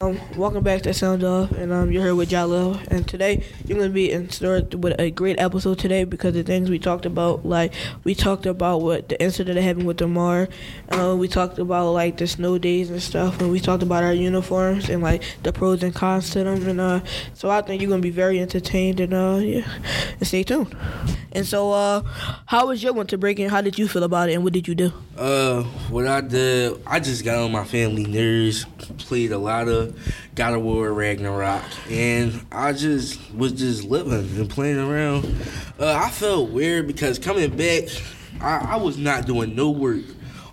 Um, welcome back to Sound Off, and um, you're here with Jahleil. And today you're gonna be in store with a great episode today because the things we talked about, like we talked about what the incident that happened with Damar, uh, we talked about like the snow days and stuff, and we talked about our uniforms and like the pros and cons to them. And uh, so I think you're gonna be very entertained, and uh, yeah, and stay tuned. And so, uh, how was your winter break, and how did you feel about it, and what did you do? Uh, what I did, I just got on my family nerves, played a lot of God of War Ragnarok, and I just was just living and playing around. Uh, I felt weird because coming back, I, I was not doing no work.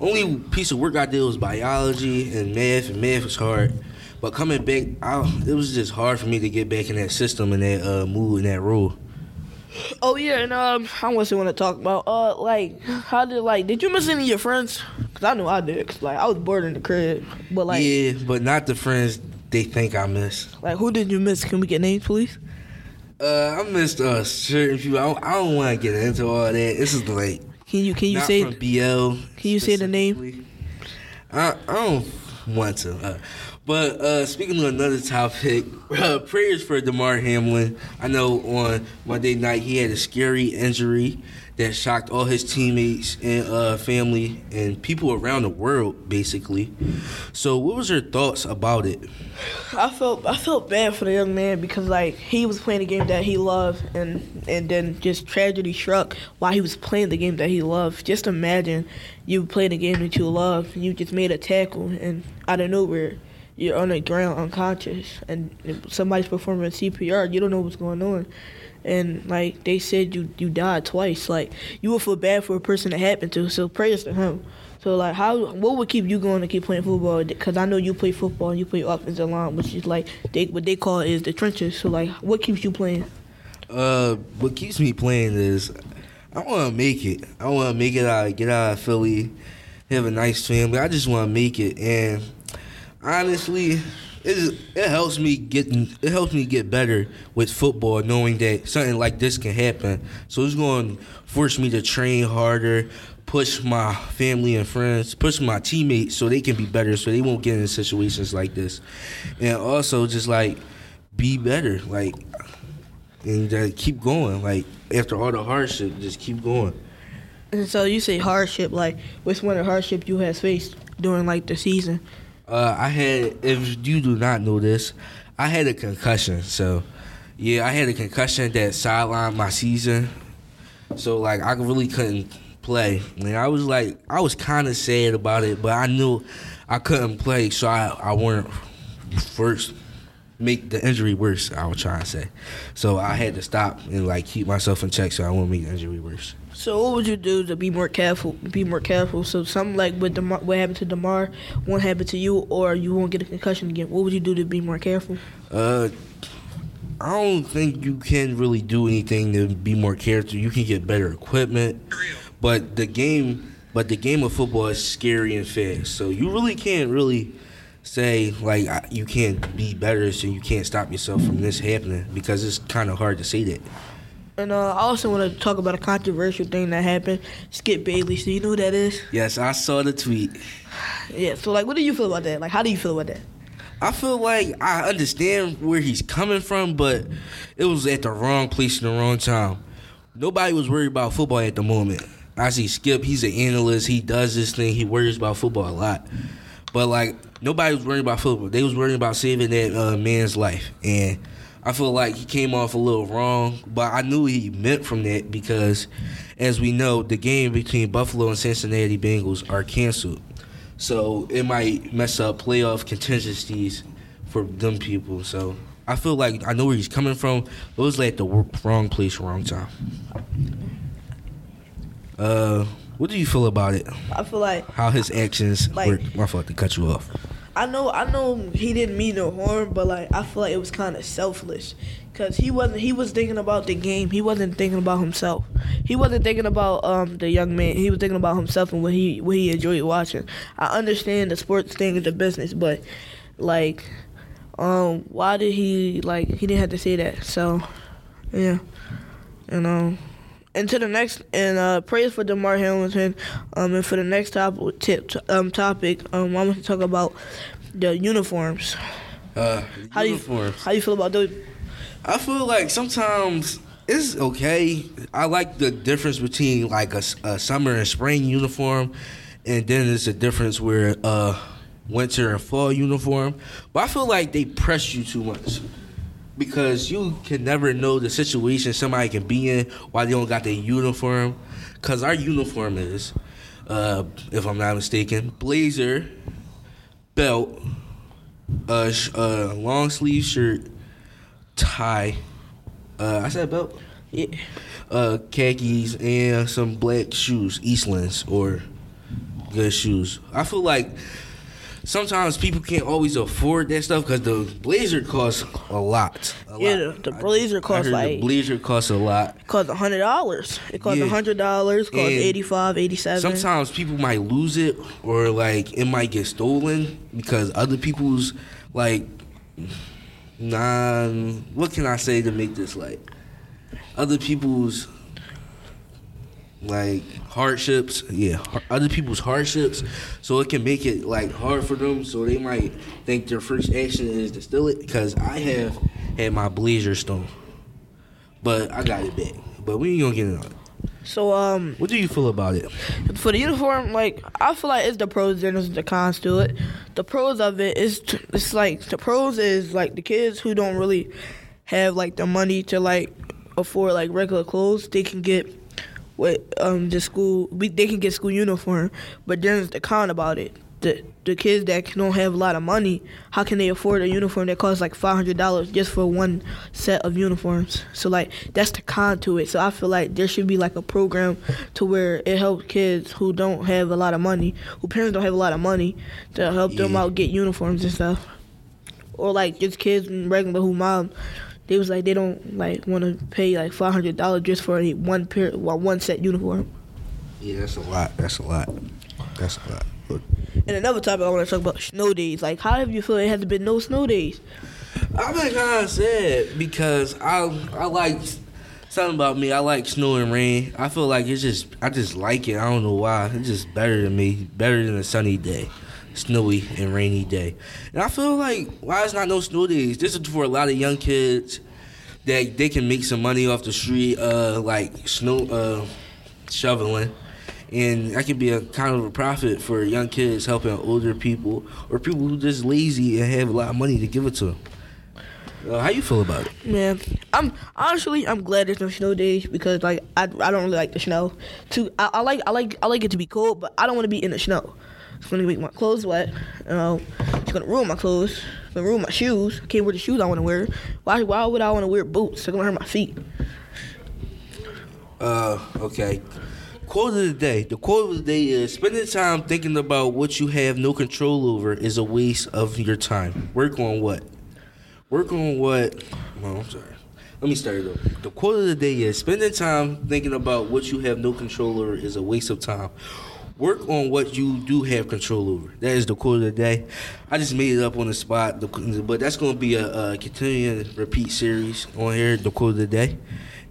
Only piece of work I did was biology and math, and math was hard. But coming back, I, it was just hard for me to get back in that system and that uh, mood and that role. Oh yeah, and um, I also want to talk about uh, like how did like did you miss any of your friends? Cause I know I did. Cause like I was bored in the crib, but like yeah, but not the friends they think I miss. like who did you miss? Can we get names, please? Uh, I missed uh, certain people. I don't, don't want to get into all that. This is like Can you can you say from BL. Can you say the name? I, I don't want to. Uh, but uh, speaking of another topic, uh, prayers for Damar Hamlin. I know on Monday night he had a scary injury that shocked all his teammates and uh, family and people around the world, basically. So, what was your thoughts about it? I felt I felt bad for the young man because like he was playing a game that he loved and and then just tragedy struck while he was playing the game that he loved. Just imagine you playing the game that you love and you just made a tackle and out of nowhere you're on the ground unconscious and somebody's performing CPR you don't know what's going on and like they said you you died twice like you would feel bad for a person that happened to so prayers to him so like, how what would keep you going to keep playing football? Because I know you play football and you play offensive line, which is like they what they call is the trenches. So like, what keeps you playing? Uh, what keeps me playing is I want to make it. I want to make it out, get out of Philly, have a nice family. I just want to make it, and honestly, it it helps me get it helps me get better with football, knowing that something like this can happen. So it's going to force me to train harder, push my family and friends, push my teammates so they can be better, so they won't get in situations like this, and also just like be better, like and uh, keep going. Like after all the hardship, just keep going. And so you say hardship. Like, what's one of the hardship you has faced during like the season? Uh, I had, if you do not know this, I had a concussion. So, yeah, I had a concussion that sidelined my season. So, like, I really couldn't play. And I was like, I was kind of sad about it, but I knew I couldn't play, so I, I weren't first make the injury worse. I was trying to say, so I had to stop and like keep myself in check, so I won't make the injury worse. So what would you do to be more careful? Be more careful. So something like with Damar, what happened to Damar won't happen to you, or you won't get a concussion again. What would you do to be more careful? Uh, I don't think you can really do anything to be more careful. You can get better equipment, but the game, but the game of football is scary and fast. So you really can't really say like you can't be better, so you can't stop yourself from this happening because it's kind of hard to say that. And uh, I also want to talk about a controversial thing that happened. Skip Bayless. So you know who that is? Yes, I saw the tweet. Yeah. So like, what do you feel about that? Like, how do you feel about that? I feel like I understand where he's coming from, but it was at the wrong place in the wrong time. Nobody was worried about football at the moment. I see Skip, he's an analyst, he does this thing, he worries about football a lot. But like nobody was worrying about football. They was worrying about saving that uh, man's life. And I feel like he came off a little wrong, but I knew he meant from that because as we know, the game between Buffalo and Cincinnati Bengals are canceled. So it might mess up playoff contingencies for them people. So I feel like I know where he's coming from. But it was like the wrong place, wrong time. Uh, what do you feel about it? I feel like How his actions Like- were? My fault to cut you off. I know I know he didn't mean no harm, but like I feel like it was kind of selfless, cause he wasn't he was thinking about the game. He wasn't thinking about himself. He wasn't thinking about um the young man. He was thinking about himself and what he what he enjoyed watching. I understand the sports thing is a business, but like um why did he like he didn't have to say that? So yeah, and um. And to the next, and uh, praise for Damar Hamilton. Um, and for the next topic, tip, um, topic, um, I want to talk about the uniforms. Uh, How do you how you feel about those? I feel like sometimes it's okay. I like the difference between like a summer and spring uniform, and then there's a difference where uh winter and fall uniform. But I feel like they press you too much because you can never know the situation somebody can be in while they don't got their uniform. Cause our uniform is, uh, if I'm not mistaken, blazer, belt, a, sh- a long sleeve shirt, tie. Uh, I said belt. Yeah. Uh, khakis and some black shoes, Eastlands or good shoes. I feel like sometimes people can't always afford that stuff because the blazer costs a lot. a Yeah, lot. the- the blazer I- I costs heard like- the blazer costs a lot. It costs a hundred dollars. It costs a Yeah. hundred dollars. Costs And 85 87 Sometimes people might lose it or like it might get stolen because other people's like non what can I say to make this like other people's like hardships. yeah other people's hardships. So it can make it like hard for them. So they might think their first action is to steal it. Because I have had my blazer stolen. But I got it back. But we ain't gonna get into it So um, what do you feel about it? for the uniform, like I feel like it's the pros and it's the cons to it. The pros of it is t- it's like the pros is like the kids who don't really have like the money to like afford like regular clothes, they can get what um the school we, they can get school uniform. But then there's the con about it. The the kids that don't have a lot of money, how can they afford a uniform that costs like five hundred dollars just for one set of uniforms? So like that's the con to it. So I feel like there should be like a program to where it helps kids who don't have a lot of money, who parents don't have a lot of money, to help them out get uniforms and stuff. Or like just kids regular who mom they was like they don't like want to pay like five hundred dollars just for a one pair well, one set uniform. Yeah, that's a lot. That's a lot. That's a lot. Look, And another topic I want to talk about snow days. Like how have you feel it hasn't been no snow days? I've been kind of sad because I I like something about me. I like snow and rain. I feel like it's just I just like it. I don't know why. It's just better than me. Better than a sunny day, snowy and rainy day. And I feel like why is not no snow days? This is for a lot of young kids that they can make some money off the street, uh, like snow uh, shoveling. And that could be a kind of a profit for young kids helping older people or people who just lazy and have a lot of money to give it to them. Uh, how you feel about it? Man, I'm honestly I'm glad there's no snow days because like I, I don't really like the snow. Too I, I like I like I like it to be cold, but I don't want to be in the snow. It's gonna make my clothes wet. Know, it's gonna ruin my clothes. It's gonna ruin my shoes. I can't wear the shoes I want to wear. Why why would I want to wear boots? They're gonna hurt my feet. Uh, okay. Quote of the day. The quote of the day is: Spending time thinking about what you have no control over is a waste of your time. Work on what? Work on what? Oh, I'm sorry. Let me start it over. The quote of the day is: Spending time thinking about what you have no control over is a waste of time. Work on what you do have control over. That is the quote of the day. I just made it up on the spot, but that's going to be a, a continuing repeat series on here. The quote of the day,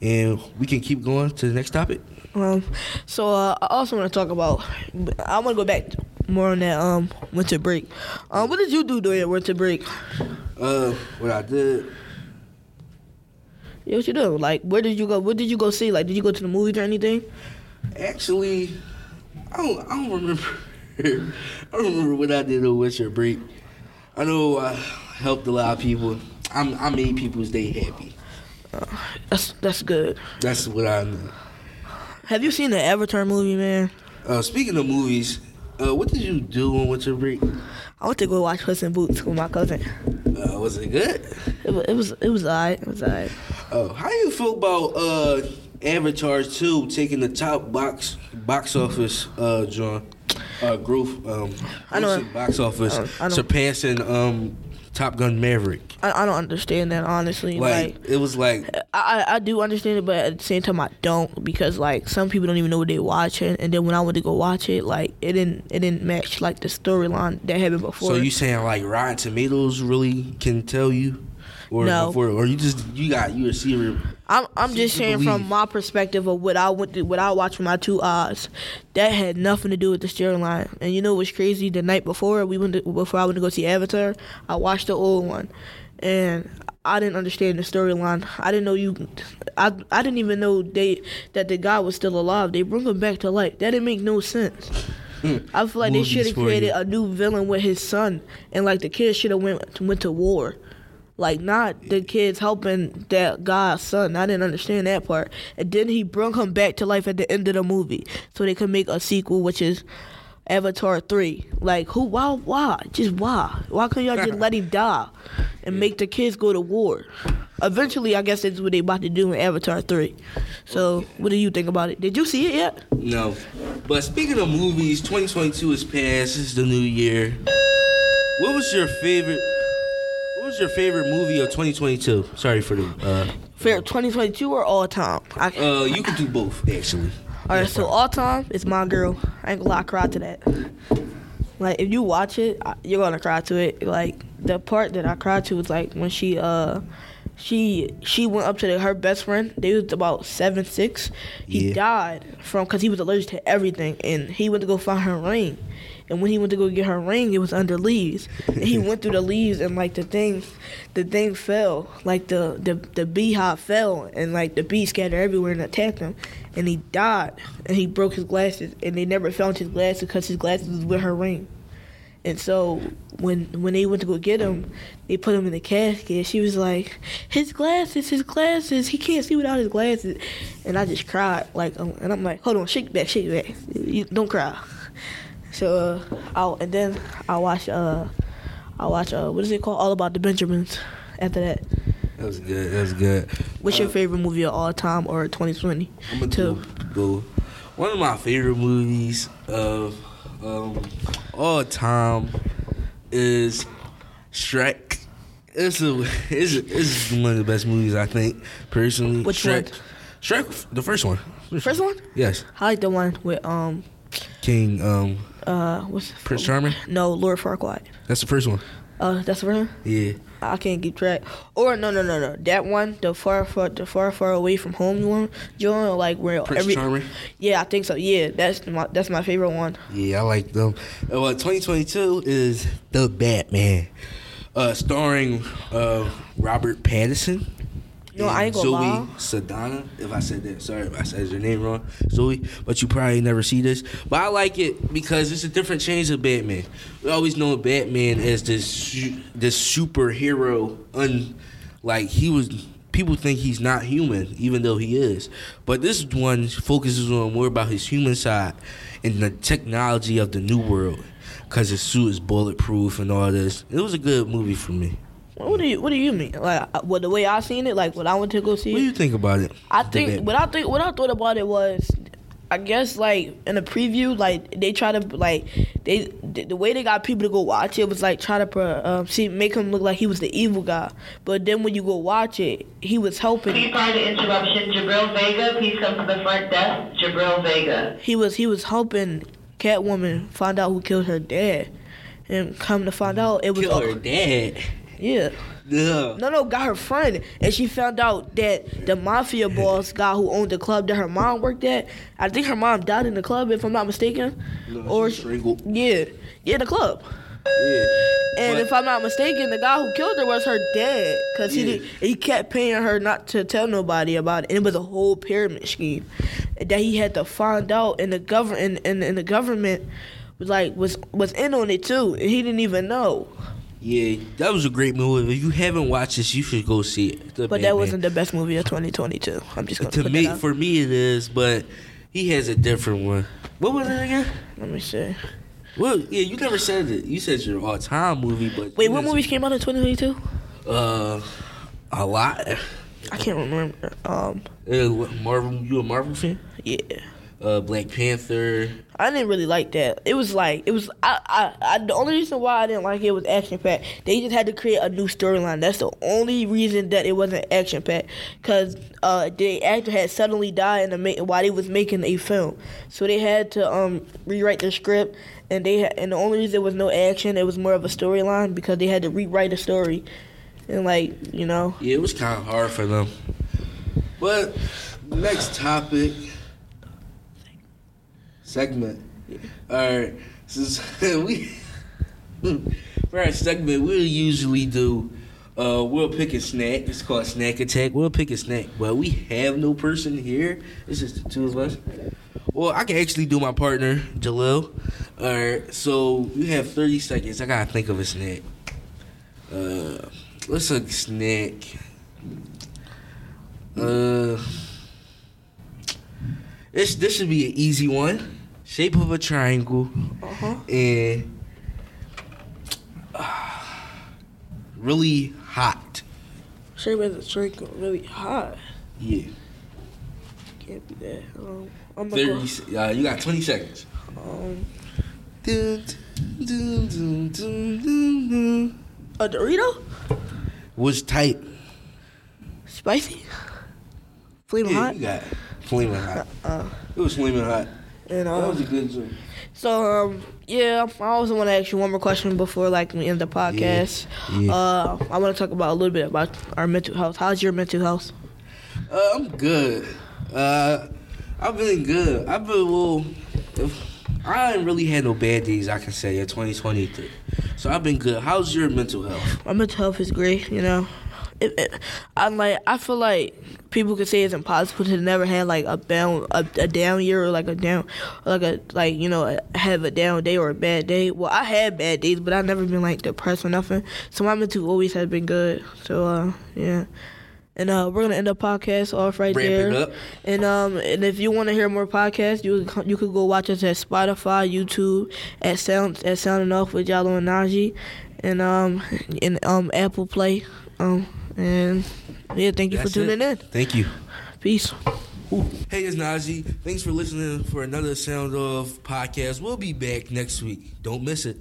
and we can keep going to the next topic. Um, so uh, I also want to talk about. I want to go back more on that um winter break. Um, what did you do during your winter break? Uh, what I did, Yeah, what you do? Like, where did you go? What did you go see? Like, did you go to the movies or anything? actually, I don't, I don't remember. I don't remember what I did on winter break. I know I helped a lot of people. I'm, I made people's day happy. That's that's good. That's what I know. Have you seen the Avatar movie, man? Uh, speaking of movies, uh, what did you do on winter break? I went to go watch Puss in Boots with my cousin. Uh, was it good? It was it was it was alright. It was alright. Oh, how you feel about uh, Avatar 2 taking the top box box office, uh, John? Uh, growth, um, I box office, I know- I surpassing um, Top Gun Maverick. I, I don't understand that honestly. Like, Like, it was like I, I I do understand it, but at the same time I don't because like some people don't even know what they're watching, and then when I went to go watch it, like it didn't it didn't match like the storyline that happened before. So you saying like Rotten Tomatoes really can tell you? Or No. before, or you just you got you a serial. I'm I'm just you saying from my perspective of what I went to, what I watched with my two eyes. That had nothing to do with the storyline. And you know what's crazy? The night before we went to, before I went to go see Avatar, I watched the old one, and I didn't understand the storyline. I didn't know you. I I didn't even know they that the guy was still alive. They bring him back to life. That didn't make no sense. I feel like they should have created you. a new villain with his son, and like the kid should have went went to war. Like not the kids helping that guy's son. I didn't understand that part. And then he brought him back to life at the end of the movie, so they could make a sequel, which is Avatar three. Like who? Why? Why? Just why? Why couldn't y'all just let him die and make the kids go to war? Eventually, I guess that's what they about to do in Avatar three. So, what do you think about it? Did you see it yet? No, but speaking of movies, 2022 is past. This is the new year. What was your favorite? Was your favorite movie of 2022? Sorry for the. Uh, Fair 2022 or all time? I, uh, you can do both actually. All right, so all time it's my girl. I ain't gonna lie, I cried to that. Like if you watch it, you're gonna cry to it. Like the part that I cried to was like when she uh she she went up to the, her best friend. They was about seven six. He Yeah. died from because he was allergic to everything, and he went to go find her ring. And when he went to go get her ring, it was under leaves. And he went through the leaves, and like the thing, the thing fell. Like the the the beehive fell, and like the bees scattered everywhere and attacked him. And he died, and he broke his glasses, and they never found his glasses because his glasses was with her ring. And so when when they went to go get him, they put him in the casket. She was like, "His glasses, his glasses. He can't see without his glasses." And I just cried, like, um, and I'm like, "Hold on, shake back, shake back. You, don't cry." So uh, I'll and then I watch uh, I watch uh, what is it called? All About the Benjamins. After that, That was good. That was good. what's your favorite movie of all time or 2020? I'm gonna do, go. One of my favorite movies of um, all time is Shrek. It's a, it's, a, it's one of the best movies I think personally. Which Shrek. one? Shrek, the first one. First one? Yes, I like the one with um King um, uh what's Prince Charming. No, Lord Farquaad. That's the first one. Uh, that's the one. Yeah, I can't keep track. Or no, no, no, no. That one, the far, far, the far, far away from home one, Joan, like where Prince every. Charming. Yeah, I think so. Yeah, that's my that's my favorite one. Yeah, I like them. Uh, well, 2022 is The Batman, uh, starring uh, Robert Pattinson. No, I ain't gonna Zoe lie. Saldana. If I said that, sorry if I said your name wrong, Zoe. But you probably never see this. But I like it because it's a different change of Batman. We always know Batman as this this superhero. Un, like he was. People think he's not human, even though he is. But this one focuses on more about his human side and the technology of the new world. Cause his suit is bulletproof and all this. It was a good movie for me. What do you What do you mean? Like, what the way I seen it, like when I went to go see What do you think about it? I think what I think what I thought about it was, I guess like in the preview, like they try to like they the, the way they got people to go watch it was like try to um, see make him look like he was the evil guy, but then when you go watch it, he was helping. Please pardon the interruption. Jabril Vega, please come to the front desk. Jabril Vega. he was he was helping Catwoman find out who killed her dad, and come to find out it was Kill her dad. Yeah. Yeah. No, no, got her friend, and she found out that the mafia boss guy who owned the club that her mom worked at. I think her mom died in the club, if I'm not mistaken. or strangled. yeah, yeah, the club. Yeah. And But- if I'm not mistaken, the guy who killed her was her dad, cause Yeah. he did, he kept paying her not to tell nobody about it. And it was a whole pyramid scheme that he had to find out, and the government and, and, and the government was like was was in on it too, and he didn't even know. Yeah, that was a great movie. If you haven't watched this, you should go see it. The But that wasn't the best movie of 2022. I'm just gonna to put me. For me, it is, but he has a different one. What was it again? Let me see. Well, yeah, you never said it. You said your all-time movie, but Wait, what movies came out in 2022? Uh, a lot. I can't remember. Um, Uh, Marvel, you a Marvel fan? yeah, Uh, Black Panther. I didn't really like that. It was like it was. I, I, I the only reason why I didn't like it was action packed. They just had to create a new storyline. That's the only reason that it wasn't action packed. Cause uh, the actor had suddenly died in the ma- while they was making a film, so they had to um rewrite the script. And they had, and the only reason there was no action, it was more of a storyline because they had to rewrite the story. and like you know, Yeah, it was kind of hard for them. But next topic segment. All right, since we for our segment, we'll usually do. Uh, we'll pick a snack. It's called snack attack. We'll pick a snack, but we have no person here. It's just the two of us. Well, I can actually do my partner, Jahleil. All right, so you have 30 seconds. I gotta think of a snack. Uh, what's a snack? Uh, this this should be an easy one. Shape of a triangle uh-huh. and uh, really hot. shape as a drink really hot. Yeah, Can't be that. Um, I'm gonna thirty. go, se- Uh, you got twenty seconds. um, dun, dun, dun. a Dorito, Was tight. spicy, flaming Yeah, hot. you got flaming hot. Uh, It was flaming hot. And That was a um, good joke. so um, yeah, I also want to ask you one more question before like we end the podcast. Yeah. Uh, I want to talk about a little bit about our mental health. How's your mental health? Uh, I'm good. Uh, I've been good. I've been well. If, I ain't really had no bad days. I can say in 2023. So I've been good. How's your mental health? My mental health is great. You know, it, it, I'm like I feel like people could say it's impossible to never have like a down a, a down year or like a down like a like you know have a down day or a bad day. Well, I had bad days, but I've never been like depressed or nothing. So my mental always has been good. So uh, yeah. And uh, we're gonna end the podcast off right there. And um, and if you want to hear more podcasts, you you could go watch us at Spotify, YouTube, at Sound at Sounding Off with Jalo and Najee, and um, in um Apple Play. Um, and yeah, thank you That's for tuning it. in. Thank you. Peace. Hey, it's Najee. Thanks for listening for another Sound of podcast. We'll be back next week. Don't miss it.